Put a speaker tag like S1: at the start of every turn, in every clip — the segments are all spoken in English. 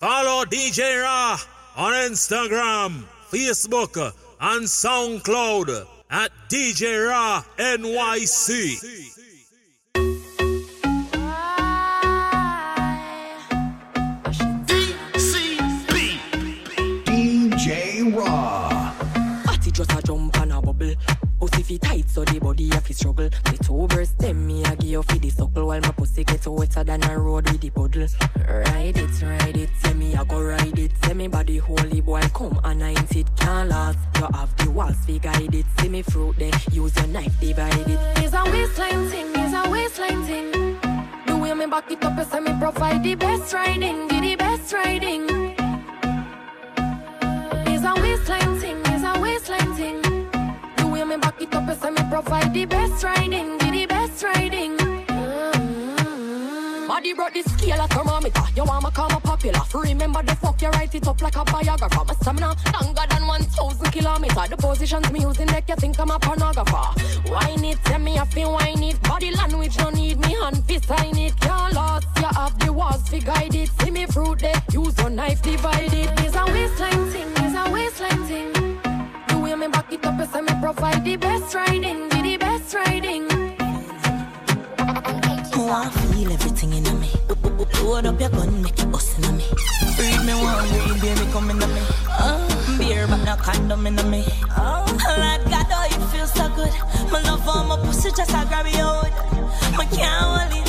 S1: Follow DJ Raw on Instagram, Facebook, and SoundCloud at DJ Raw NYC.
S2: DJ Raw.
S3: Party just a jump and a bubble. Fi tight so the body have to struggle. The two breasts them me a give fi the suckle while my pussy get wetter than a road with the puddle. Ride it, ride it, say me I go ride it. Say me body holy boy come and nine it can't last. You have the walls fi guide it. See me fruit there, use your knife divide it. It's a waistline thing, it's a waistline thing. The way me back it up, you say me provide the best riding, give the best riding. It's a waistline thing, it's a waistline thing. The way me back you say me provide the best riding, give the best riding. Mm-hmm. Body brought the scale a thermometer. You want me come a popular. Remember the fuck, you write it up like a biographer. My stamina longer than 1,000 kilometer. The positions me using make you think I'm a pornographer. Wine it, tell me if you wine it. Body language no need me hand fi sign it. Can't lost, you have the walls fi guide it. See me fruit there, use your knife divide it. It's a waistline thing, it's a waistline thing. Way me back it up, you say me provide the best riding, give the best riding.
S4: want feel everything in me. Load up your gun, make it bust in me. Read me one read, baby, come in me. Oh, beer, but no condom in me. Oh, Lord God, oh, it feels so good. My love for my pussy, just a grab you out. I can't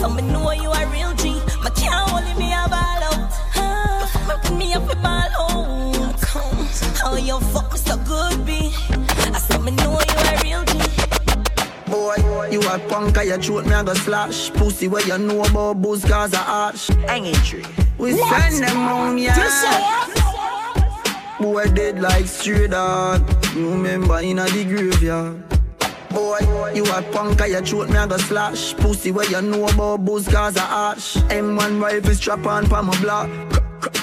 S4: So me know you a real G. Me can't hold it, me a ball out. Fuck me up a ball out. Oh, you fuck me so good, be? I said me know you a real G.
S5: Boy, you a punk, I your throat, me a go slash. Pussy where you know about booze, cause I arch. Hanging tree. We send them home, yeah. Boy dead like stray dog. You remember in a the graveyard. Boy, you a punk, I your throat, me a go slash. Pussy where you know about booze, cause I arch. M1 rifle strap on pa my block.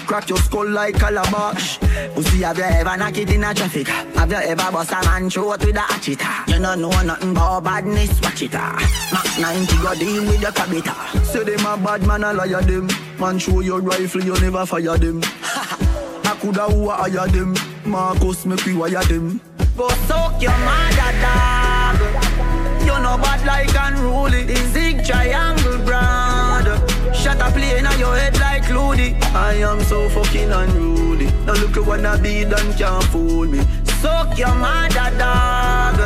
S5: Crack- your skull like calabash. Pussy, have you ever knock it in a traffic? Have you ever bust a man throat with a hatchet? You don't know nothing about badness, watch it. ah. Max 90 go deal with your cabita. Say them a bad man, I liar them. Man, show your rifle, you never fire them. I coulda who I hire them. Marcus, make we wire them. Go suck your mother, dog. You know bad like unruly. The zig triangle brand. Shut up, play in your head like Loody. I am so fucking unruly. Now look at what I be done, can't fool me. Suck your mother, dog.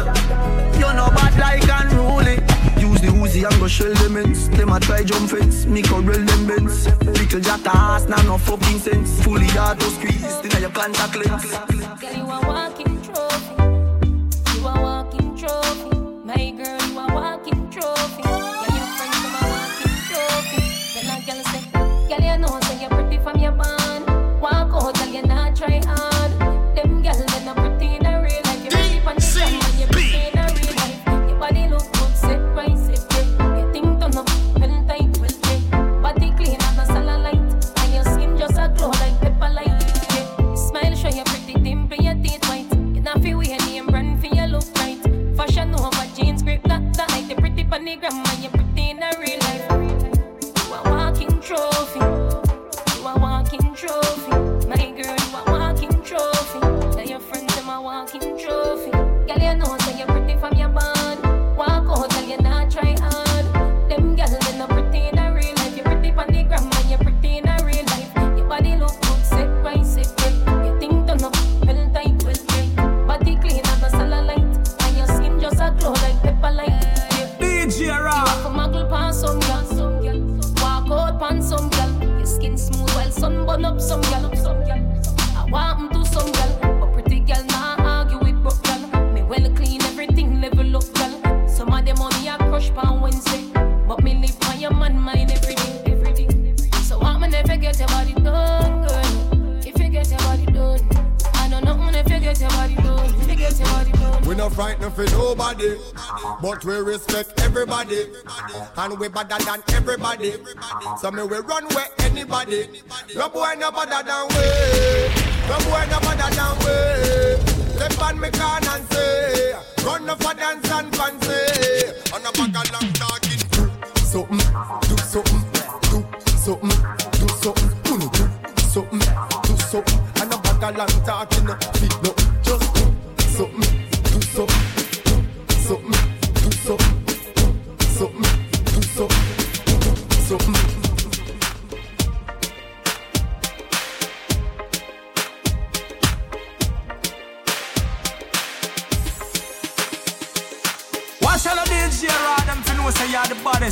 S5: You know bad like unruly. Use the Uzi and go shell them ends. Them a try jump fence, me go roll them bends. Little jack ass, now no fucking sense. Fully auto squeeze, then your contact lens.
S6: Girl, you a walking trophy. You a walking trophy.
S7: And we better than everybody. So me we run where anybody. No boy no better than we. No boy no better than we. Left on me can and say, run no for dance and fancy. On a back of long talking, do something, do something, do something, do something, do something, do something, and a back of long talking, feet no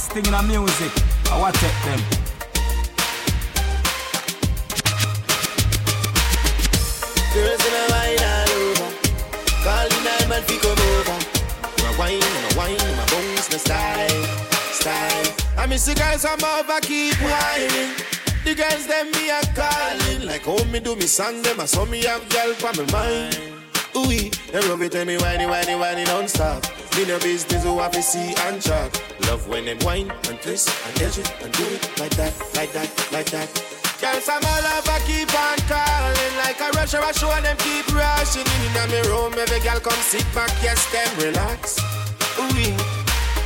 S8: thing in the music. I want take them.
S9: Girls in a wine all over. Calling nine man fi come over. My wine, my wine, my bones, my style, style. I miss the girls I'm over keep whining. The girls them me a calling like how me do me song them. I saw me have girl for my mind. Ooh, they love it when me whiny, whiny, whiny non-stop. Me no business who have to see and chalk. Love when them wine and twist and edge it and do it like that, like that, like that. Girls, I'm all over, keep on calling Like a rush or a show, them keep rushing in In my room, every girl come sit back, yes, them relax Ooh,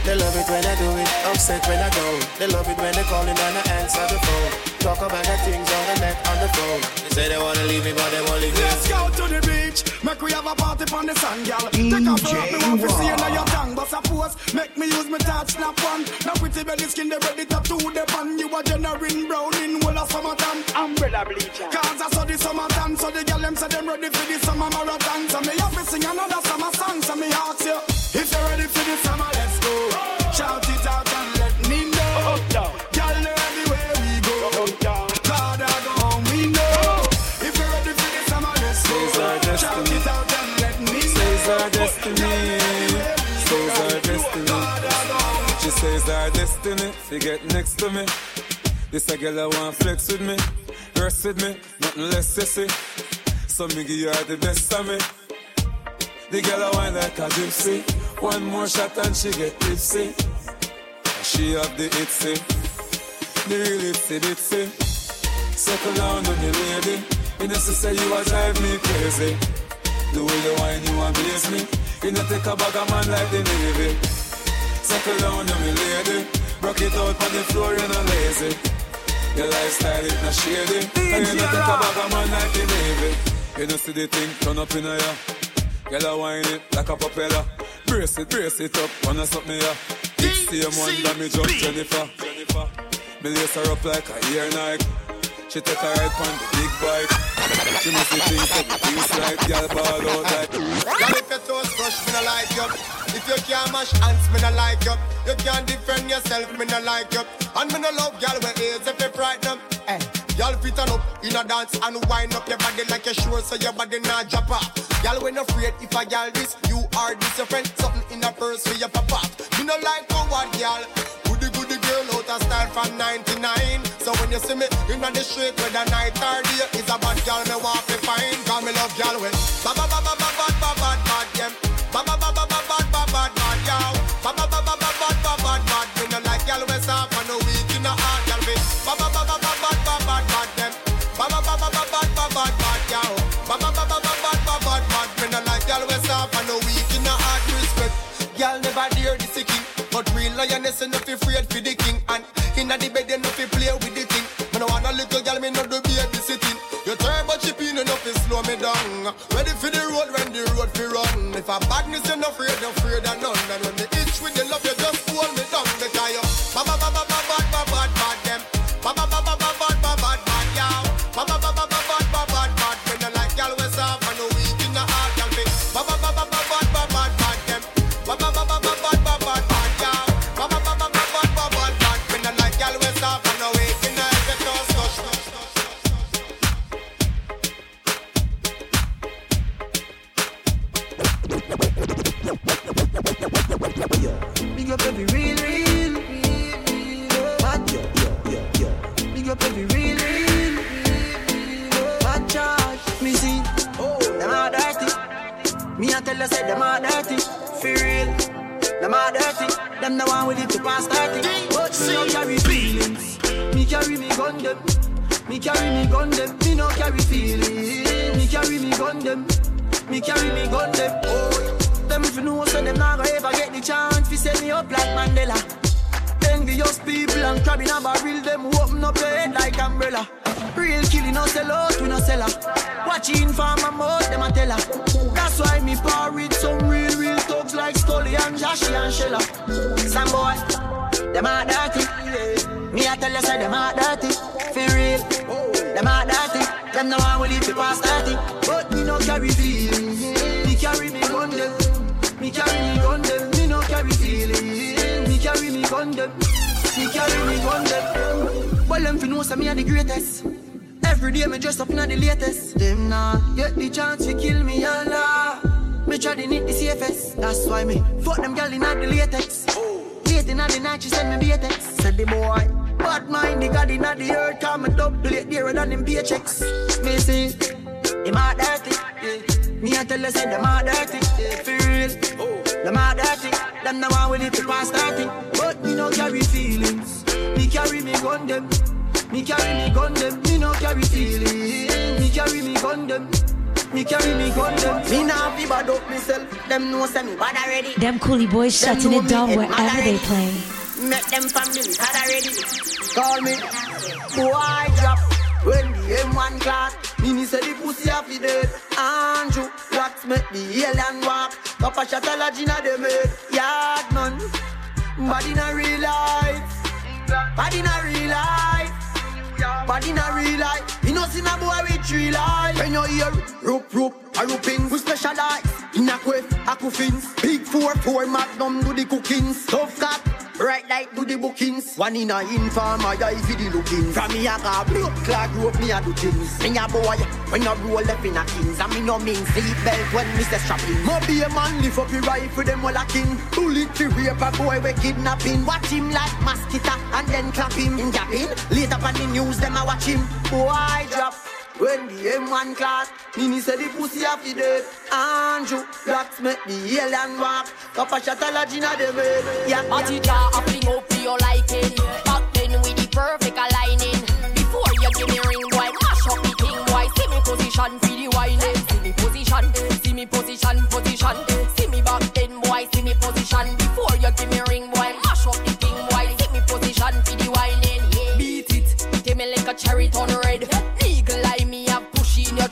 S9: they love it when I do it, upset when I go They love it when they calling and I answer the phone Talk about the things on the net, on the phone They say they wanna leave me, but they won't leave me Let's
S8: go to the beach. Make we have a party on the sand, girl. Take off your me want to see you now your tongue, but suppose make me use my touch snap one. Now pretty belly skin they ready to do the pan. You a generating brown in whole of summertime. Umbrella bleacher. Cause I saw the summertime, so the girl them say them ready for the summer marathon. So me have to sing another summer song. So me ask you, if you're ready for the summer, let's go. Shout it out and let me know. Oh,
S9: oh,
S8: girl, know everywhere we go.
S9: God,
S8: I go home, we know. Oh. If you're ready for the summer, let's go. Shout it out and let me know. Says our destiny. Says our destiny.
S10: She says our destiny. She get next to me. This a girl I want flex with me. Rest with me. Nothing less sissy. So me give her the best of me. The girl I want like a gypsy. One more shot and she get tipsy. She have the itsy. The real itsy bitsy. Settle down on me, lady. You know, say you a drive me crazy. The way you whine, you amaze me. You know, take a bag of man like the Navy. Settle down on me, lady. Rock it out on the floor, you're not lazy. Your lifestyle is not shady. And you know, take a bag of man like the Navy. You know, see the thing turn up in a ya. Girl, I whine it like a propeller. Brace it, brace it up, wanna suck me ya. It's the one damage up Jennifer. Jennifer. Me lace her up like a ear Nike. She take a ride on the big bike. She must be things that the things right, girl ball out like. Girl,
S7: if your toes brush, me no like you. If you can't mash hands, me no like you. You can't defend yourself, me no like you. And me no love girl with ears if you frighten them. Eh. Y'all fit on up in a dance and wind up your body like you're sure so your body not drop off. Y'all when afraid if I y'all this, you are this your friend. Something in a purse for your off. Me no like coward y'all. Goody goody girl out of style from 99. So when you see me in the street with a night or day, it's a bad girl me want to find. Cause me love y'all when ba ba ba ba ba ba ba. Ba ba ba Y'all never dare this king, but real lioness enough afraid for the king and inna the bed enough fi play with the thing. Me no want a little girl, me no do baby sitting. You turbo chipping enough fi slow me down. Ready for the road when the road fi run. If a badness you no afraid, no
S5: Me I tell you, say them are dirty. For real, them are dirty. Them the one with it to pass 30. But me no carry feelings. Me carry me gun them. Me carry me gun them. Me no carry feelings. Me carry me gun them. Me carry me gun them. Oh, them if you know so them not gonna ever get the chance to set me up like Mandela. Envious people and crab in a barrel, them open up your head like umbrella. Real killing, no sell out, we no sell her. Watching for my mouth, them a tell her. That's why me par with some real, real thugs like Stolly and Joshy and Shella. Some boy, them a dirty. Me a tell you, say them a dirty. For real, them a dirty. Them no one will leave the past 30. But me no carry feelings. Me carry me gun them. Me carry me gun them. Me no carry feelings. Me carry me gun them. Me carry me gun them. Well, them fi know say me a the greatest. Every day me dress up in the latest. Them nah get the chance to kill me, Allah. Me try to need the safest. That's why me fuck them gal in the latex. Late in the night she send me latex. Said the boy. Bad mind the god in the earth. Call me double plate dearer than them paychecks. Me see, him a dirty. Me a tell you say them a dirty. For real. Them a dirty. Them the one with it to pass 30. But me no carry feelings. Me carry me gun them. Me carry me gun them, me no carry feelings. Me carry me gun them. Me carry me gun them. Me nah fi bad up myself. Them know say me bad already.
S11: Them coolie boys Them shutting know it
S5: down get wherever mad they already.
S11: play.
S5: Make them family bad already. Call me boy drop when the M1 class. Mini say the pussy a fi dead. Andrew blacks make the alien walk. Papa shot a lodge inna the bed. Yard man, bad in a real life. In a real life. In a real life. You know see a boy with three life. When you hear rope rope a roping, we specialize in a quiff, a coffins. Big four four magnum do the cooking. Tough cat. Right like do the bookings. One in a informer, yeah, if the looking. From me a car, blood clot rope, me a do things. Me a boy, when I roll up in a kings. And me no mean seat belt when say strapping. Mo be a man, lift up your rifle, them all a king. Bullet to rape a boy, we kidnapping. Watch him like mosquito, and then clap him. In japping, later on the news, them a watch him. Boy I drop. When the M1 class, Nini said the pussy a fi dead. Andrew, blacks make the alien walk. Papa shot a lodge inna the bed. Yeah, But you draw a
S12: fling up to your liking. Back then with the perfect aligning. Before you give me ring, boy, mash up the thing, boy. See me position for the whining. See me position, see me position, position. See me back then, boy, see me position. Before you give me ring, boy, mash up the thing, boy. See me position for the whining. Beat it, give me like a cherry turn red.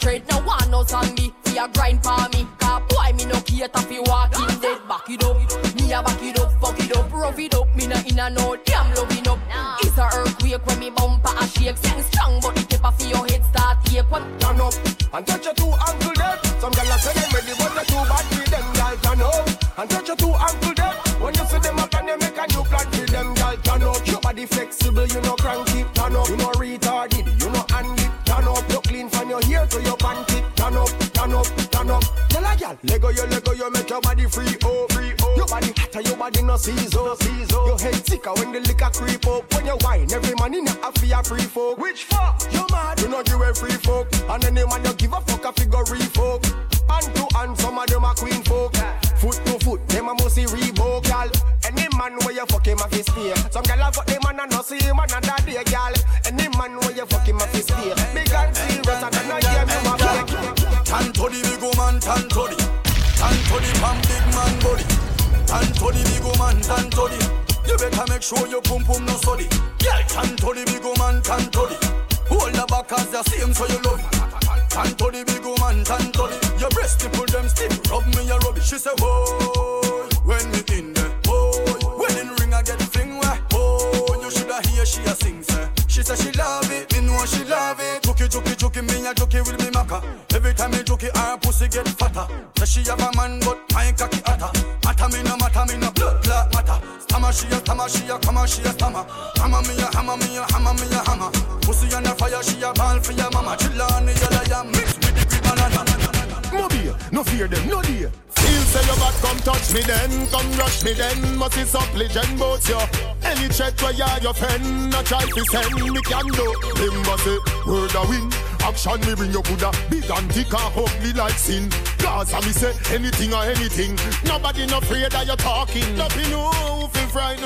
S12: Push in your tread. No one no zombie, fi a grind for me. Cause boy, me no cater fi walking dead. Back it up, me a back it up, fuck it up, rough it up. Me no in a no damn loving up. It's a earthquake when me bumper a shake. Sing strong, but the paper for your head start ache. What turn
S7: up and touch your two ankle them. Some gyal a say Lego yo, Lego yo, make your body free, oh, free, oh. Your body hotter, your body no season, season. Your head sicker when the liquor creep up. When you wine, every man in a fear free folk. Which fuck? You mad? You know give a free folk. And any man you give a fuck a figure folk. Hand to hand, some of them are queen folk. Foot to foot, them a must see Reebok, gal. Any man where you fuck him a fist. Some gal a fuck them and a no see him another day, gal. Any man where you fuck him a fist. Big
S13: The pam big man body. To big tan to You better make sure your pum pum no study to the big tan to Hold the back as the same so you love it the big to the Your breast nipple them stiff, rub me your rubbish. She say, whoa, when me in there when in ring I get fling where Whoa, you shoulda hear she a sing say She say she love it, me know she love it. Juki, juki, juki, me a juki with me maka Every time me juki, her pussy get fatter. Say she have a man, but my cocky hotter. Matter me no matter, me no blood clot matter. Stammer she a stammer, she a come she a stammer. Hammer me a hammer, me a hammer, me a hammer. Pussy on the fire, she a ball for your mama. Chill on the yellow mix with the green banana
S14: Mobile, no fear them, no dear. Feel say your back, come touch me then, come rush me then. Must is up legend boats yo. Any threat where you your friend, no try to send me can do. Remember say word a win. Action me bring your Buddha, big and thick and ugly like sin. Cause I me say anything or anything. Nobody no afraid that you're talking. Love you know fi frighten,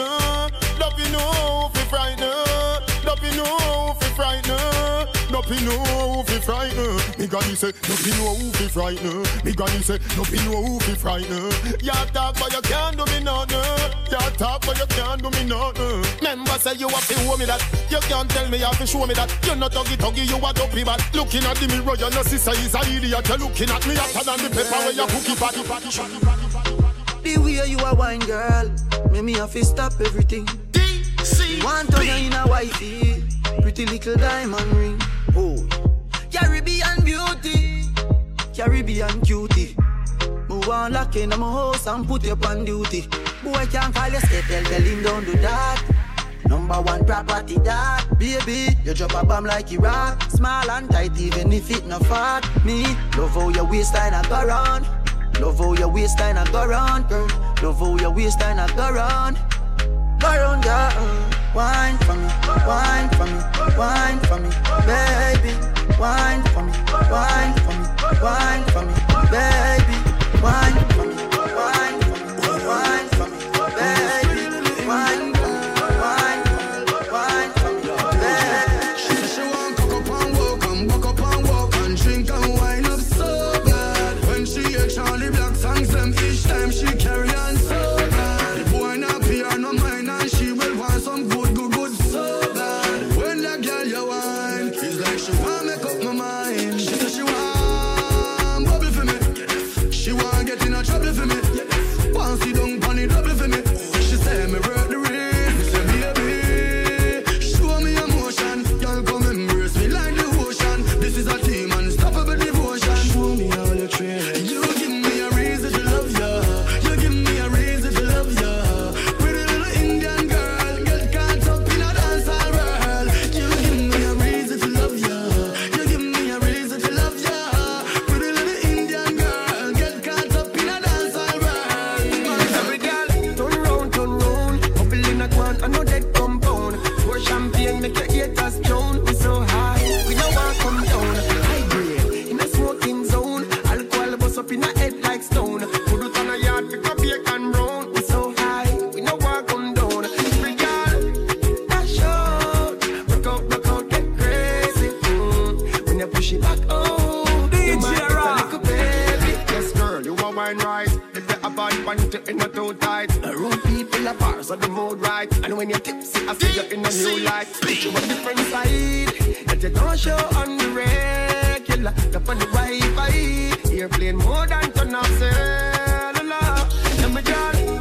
S14: love you know fi frighten, love Nothing know who fi frighten. Nothing know who fi frighten. Me granny say, nothing know who fi frighten. Me granny say, nothing know who fi frighten. You talk but you can't do me nothing. You talk but you can't do me nothing.
S15: Remember say you have to show me that. You can't tell me you have to show me
S14: that. You're not tuggy tuggy, you a dopey bad. Looking at the mirror, you know sister is a idiot. You're looking at me hotter than the pepper where you cookie patty.
S5: The way you a wine girl, make me have to stop everything. DC. One turn in a wifey, pretty little diamond ring. Oh, Caribbean beauty, Caribbean cutie. Move on lock in my house and put you on duty. Boy can't call you tell, tell him don't do that. Number one property that Baby, you drop a bomb like Iraq. Small and tight even if it no fat. Me, love how your waistline a go round. Love how your waistline a go round, girl. Love how your waistline a go round. Go round, girl Wine for me, wine for me, wine for me Baby, wine for me, wine for me, wine for me Baby, wine for me,
S7: bars of the mood right. And when you're tipsy, I see you in a new light. You on different side that you don't show on the regular. Up on the Wi-Fi, airplane more than turn off cellular. Let me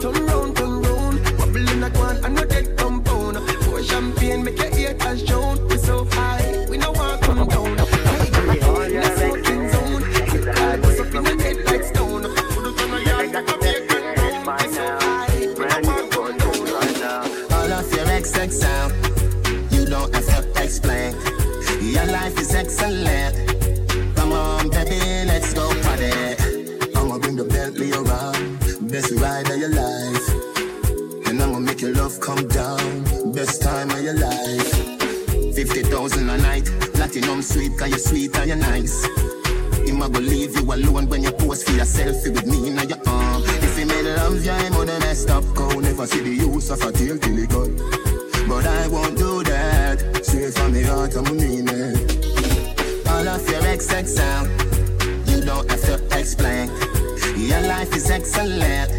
S7: turn round, turn round, bubble in a can, I know that compound. Pour champagne, make your haters drown. We so high,
S16: A go leave you alone when you pose for your selfie with me in your arm. If he made love, yeah, him woulda messed up. Go never see the use of a tail till he gone. But I won't do that. Straight from the heart, I'm mean it. All of your XX sound, you don't have to explain. Your life is excellent.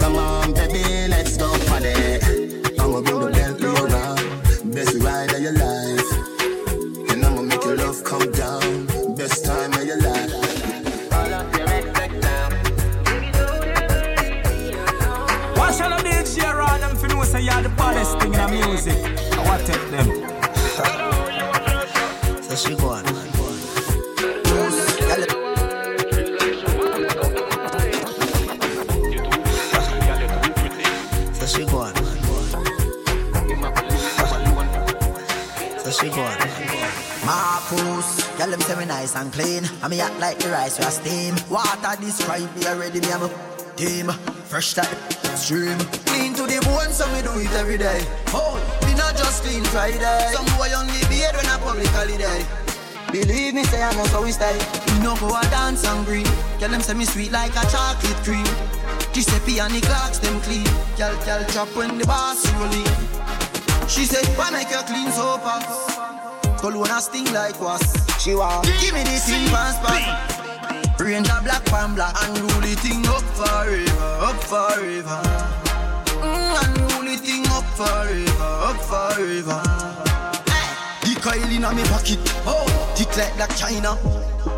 S16: Come on, baby, let's go party. I'ma bring the Bentley
S8: music? I want to take them. So she go on.
S5: So she go on. So she go on. Marcus, tell them say me nice and clean. And me act like the rice we a steam. Water describe me already, me am a team. Fresh to the stream. Clean to the bone, so we do it every day. Oh, we not just clean Friday. Some boy only beard when a public holiday. Believe me, say I know so we stay. You know go a dance and green. Tell them say me sweet like a chocolate cream. Giuseppe and the clocks them clean. Girl, girl, drop when the boss rolling. She said, why make you clean so fast? Cologne a sting like was. She want give me the thing fast spot. Range a black pan black and rule the thing up forever, up forever. Mm, and rule the thing up forever, up forever. The coil in my pocket, oh, tick like Blac Chyna.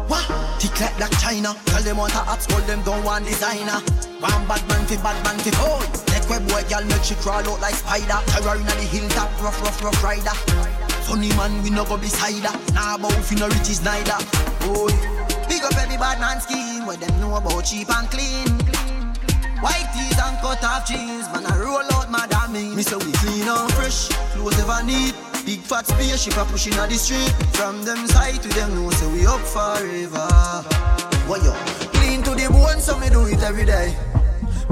S5: What? Tick like Blac Chyna. Tell them want a hot school, them don't want designer. One bad man fi bad man fi oh. Let web boy girl make she crawl out like spider. Terror inna the hilltop, rough rough rough rider. Funny man, we no go beside her. Nah, about fi no riches neither. Oh, up every bad man scheme. Where them know about cheap and clean. White tees and cut off jeans. Man, I roll out my damning. Me say we clean and fresh. Clothes ever neat. Big fat spaceship a pushing on the street. From them side to them know say we up forever. What yo? Clean to the bone, so me do it every day.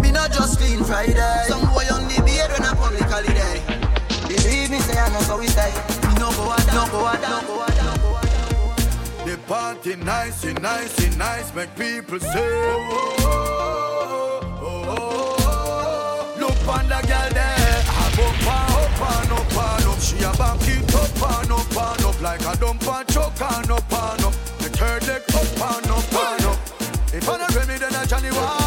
S5: Me not just clean Friday. Some boy on the beard when a public holiday. Believe me, say I know so we stay a no go a no go a no go The
S13: party nice, nice, nice, make people say. Oh, oh, oh, oh, Look on the girl there, up and up and up and up. She a back it up and up up like a dump and choke and up and up. The third leg up and up up. If I don't me, then I Johnnie Walker.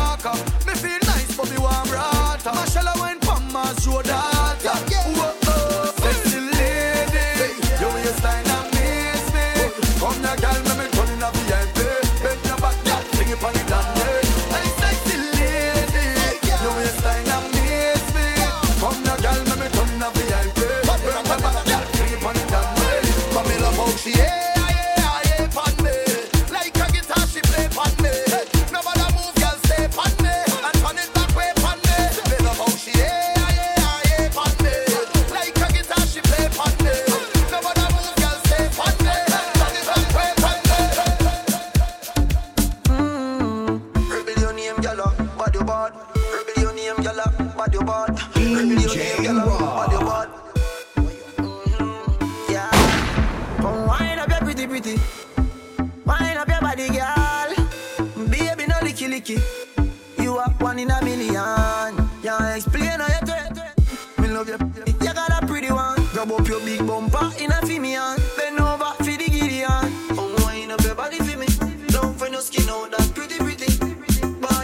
S5: your skin out that pretty pretty.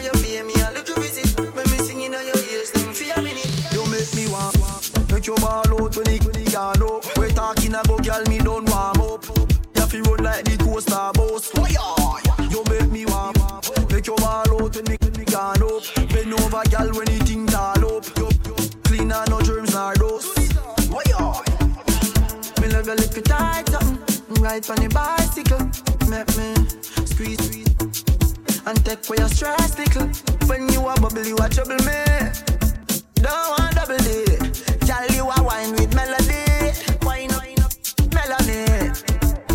S5: You pay me a little visit. When me singing on your ears, them a minute. You make me walk, make your ball out when it when it up. We talking about girl, me don't warm up. You feel run like the coaster boss. You make me warm, make your ball out when me when gone up. Bend over, girl, when it thing tall up. Clean and no germs. Me love your little tight, right on the bicycle. Make me squeeze and take away your stress, little. When you are bubble, you are trouble me. Don't want double D. Tell you a wine with melody. Wine, wine up, melody.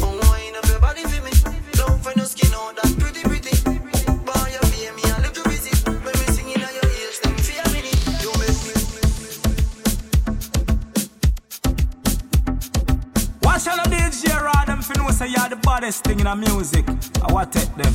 S5: Wine up your body for me. Don't find your skin on that pretty, pretty. Boy, you pay me a little busy. When we singing on your heels, them fear me. You make me.
S8: Watch out, DJ Raw. Them fin will say you're the baddest thing in the music. I want take them.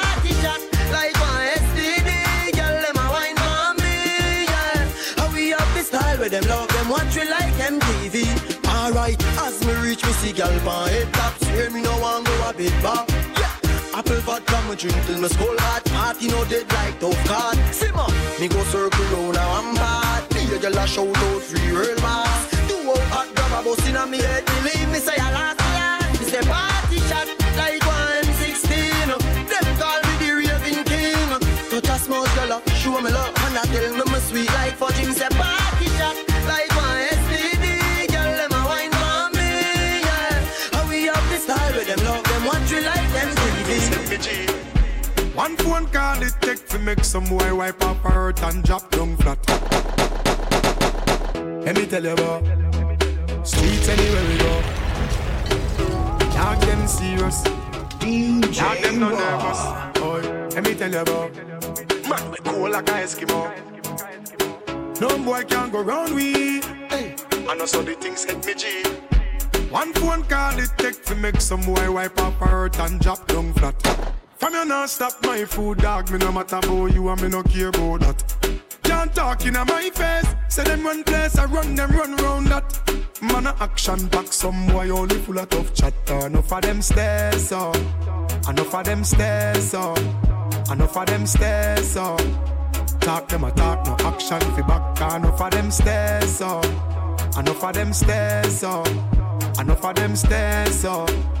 S5: watch you like MTV. Alright, as me reach me see gal pan head top, hear me no one go a bit back. Yeah, apple vodka me drink till me skull hot. Party no dead like tough card. Simmer, me go circle round now I'm bad. Me a gal a shout out free real bars. Do out hot grab a bus inna me head, believe me say I lost.
S17: phone call it take to make some boy wipe up hurt and drop down flat. Let me tell you about streets anywhere we go. Dog them serious.
S2: DJ Dog them no nervous.
S17: Boy, let me tell you about man we cool like a Eskimo. No boy can go round we. Hey. I know so the things hit me G. One phone call it take to make some boy wipe up hurt and drop down flat. From you not stop my food, dog. Me no matter about you and me no care about that. Can't talk in my face. Say them run place, I run them run round that. Man a action back, some boy only full of tough chatter. Enough of them stairs up, enough of them stairs up, enough of them stairs up. Talk them a talk, no action fi back. Enough of them stairs up, enough of them stairs up, enough of them stairs up.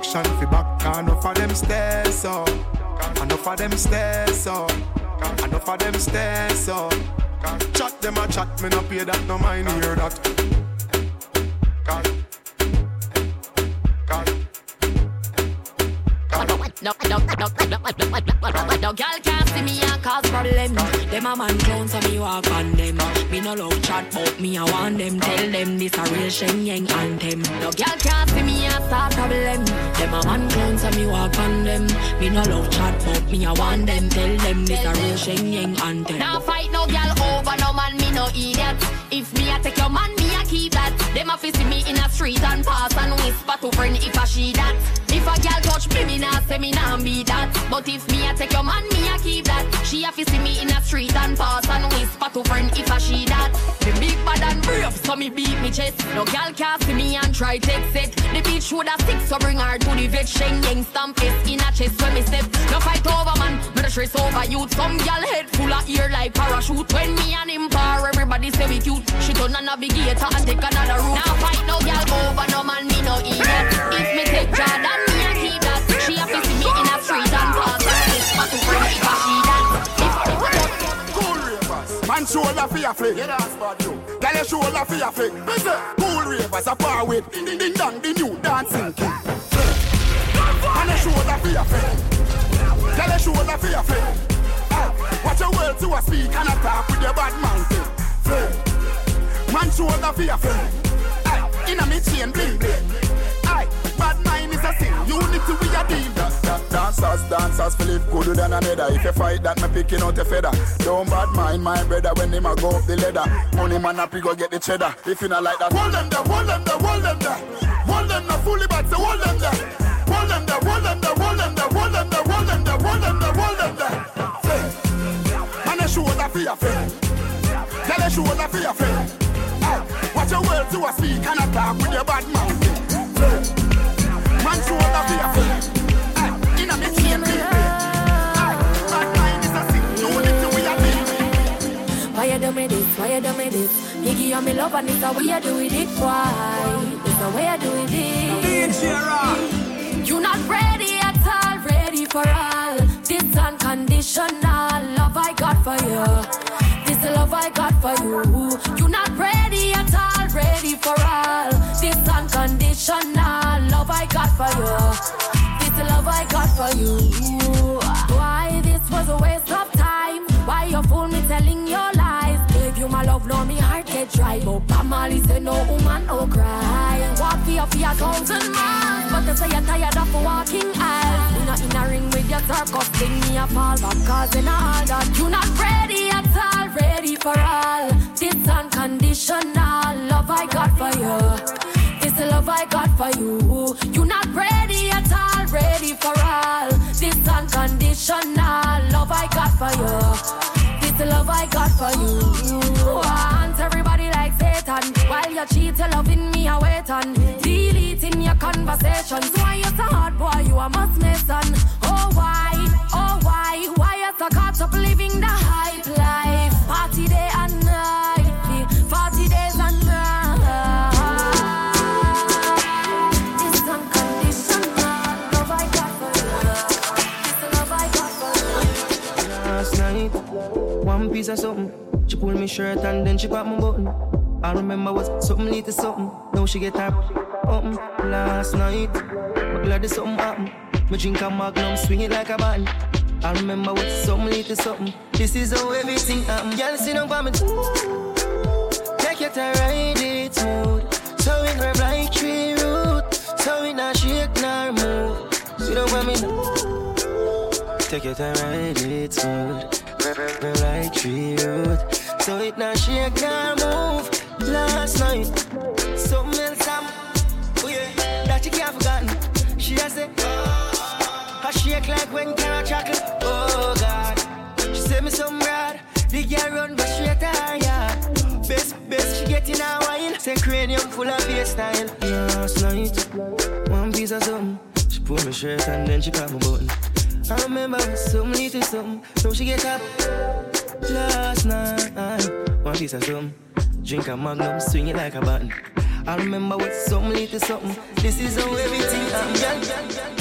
S17: action fi back. Enough of them stairs, so. Enough of them stairs, so. Enough of them stairs, so. Chat them a chat, me no pay that, no mind hear that. No, no,
S12: no, no, no, no, no, girl can't see me and
S3: cause problem. Them a man clowns so me walk on them. Me no love chat, but me I want them. Tell them this a real Shenyeng anthem.
S12: No girl can't see me and start
S3: problem. Them a man clowns so me walk on them. Me no love chat, but me I want them. Tell them this a real Shenyeng anthem. Now
S12: fight no girl over no man, me no idiot. If me I take your man, me I keep that. Them a fi see me in a street and pass and whisper to friend if I she that. If a girl touch me, me nah say me nah be that. But if me I take your man, me I keep that. She a fi see me in a street and pass and whisper to friend if I she that. Me big bad and brave, so me beat me chest. No girl can see me and try take it. The bitch woulda stick, so bring her to the vet. Shenyeng stamp it in a chest when me step. No fight over man, me the stress over youth. Some girl head full of ear like parachute. When me and him par, everybody say we cute. She turn a navigator and take another route. Now fight no girl
S14: you. Girl, your shoulder for your flick. Cool ravers a far with. Ding ding dong, the new dancing king. Man, your shoulder for your flick. Girl, your shoulder for your flick. Ah, Watch your words to a speak and a talk with your bad man. Flick. Man, shoulder for your flick. Inna me chain bling bling. Bad mind is a sin. Unity we a deal.
S18: Dancers, dancers, Philip gooder than another. If you fight that, me picking out a feather. Don't bad mind my brother when him a go up the ladder. Money man up, he go get the cheddar. If you not like that,
S14: hold them there, hold them there, hold them there. Hold them there, fully back, so hold them there. Hold them there, hold them there, hold them there, hold them there, hold them there, hold them there, hold them there. Man, a shoulder for your friend. Tell a shoulder for your friend. Watch your words to a speak and a talk with your bad mouth. Man, shoulder for your friend.
S3: Why you do me this? Biggie, you me love and it's the way you do it. Why? It's the way you do it. You not ready at all, ready for all. This unconditional love I got for you. This love I got for you. You not ready at all, ready for all. This unconditional love I got for you. This love I got for you. Why this was a waste of time? Why you fool me telling your lies? Gave you my love, now me heart get dry. But Bob Marley say no woman, no cry. Walk for you for a thousand miles, but they say you're tired of walking aisles. You not in a ring with your circus thing, me a fall back cause in all that you not ready at all, ready for all. This unconditional love I got for you. This love I got for you. You not ready at all, ready for all. This unconditional love I got for you. This love I got for you. Want everybody like Satan. While you cheat, you loving me, I wait on. Deleting your conversations. Why you so hard, boy? You a must mason. Oh, why? Oh, why? Why you so caught up living the hype life? Party day
S19: piece of something. She pull me shirt and then she pop my button. I remember was something little something. Now she get her open last night. But glad there's something happen. Me drink a magnum, swing it like a band. I remember what something little something. This is how everything happen. Girl, sit down by me. Take your time, ride it smooth. So in her like tree root. So in a shake nor move. Sit down by me. Take your time, ride it smooth. Her like tree root. So it not shake nor move. Last night, something else happened. Oh yeah, that she can't forgotten. She has said, I shake like when carrot chocolate. Oh God, she said me some rad. The girl run but straight yard. Best, best she get in her wine. Say cranium full of bass style. Last night, one piece of something. She pulled my shirt and then she caught my button. I remember something leads to something. So she get up last night. One piece of something. Drink a magnum, swing it like a button. I remember what some leads to something. This is how everything happened.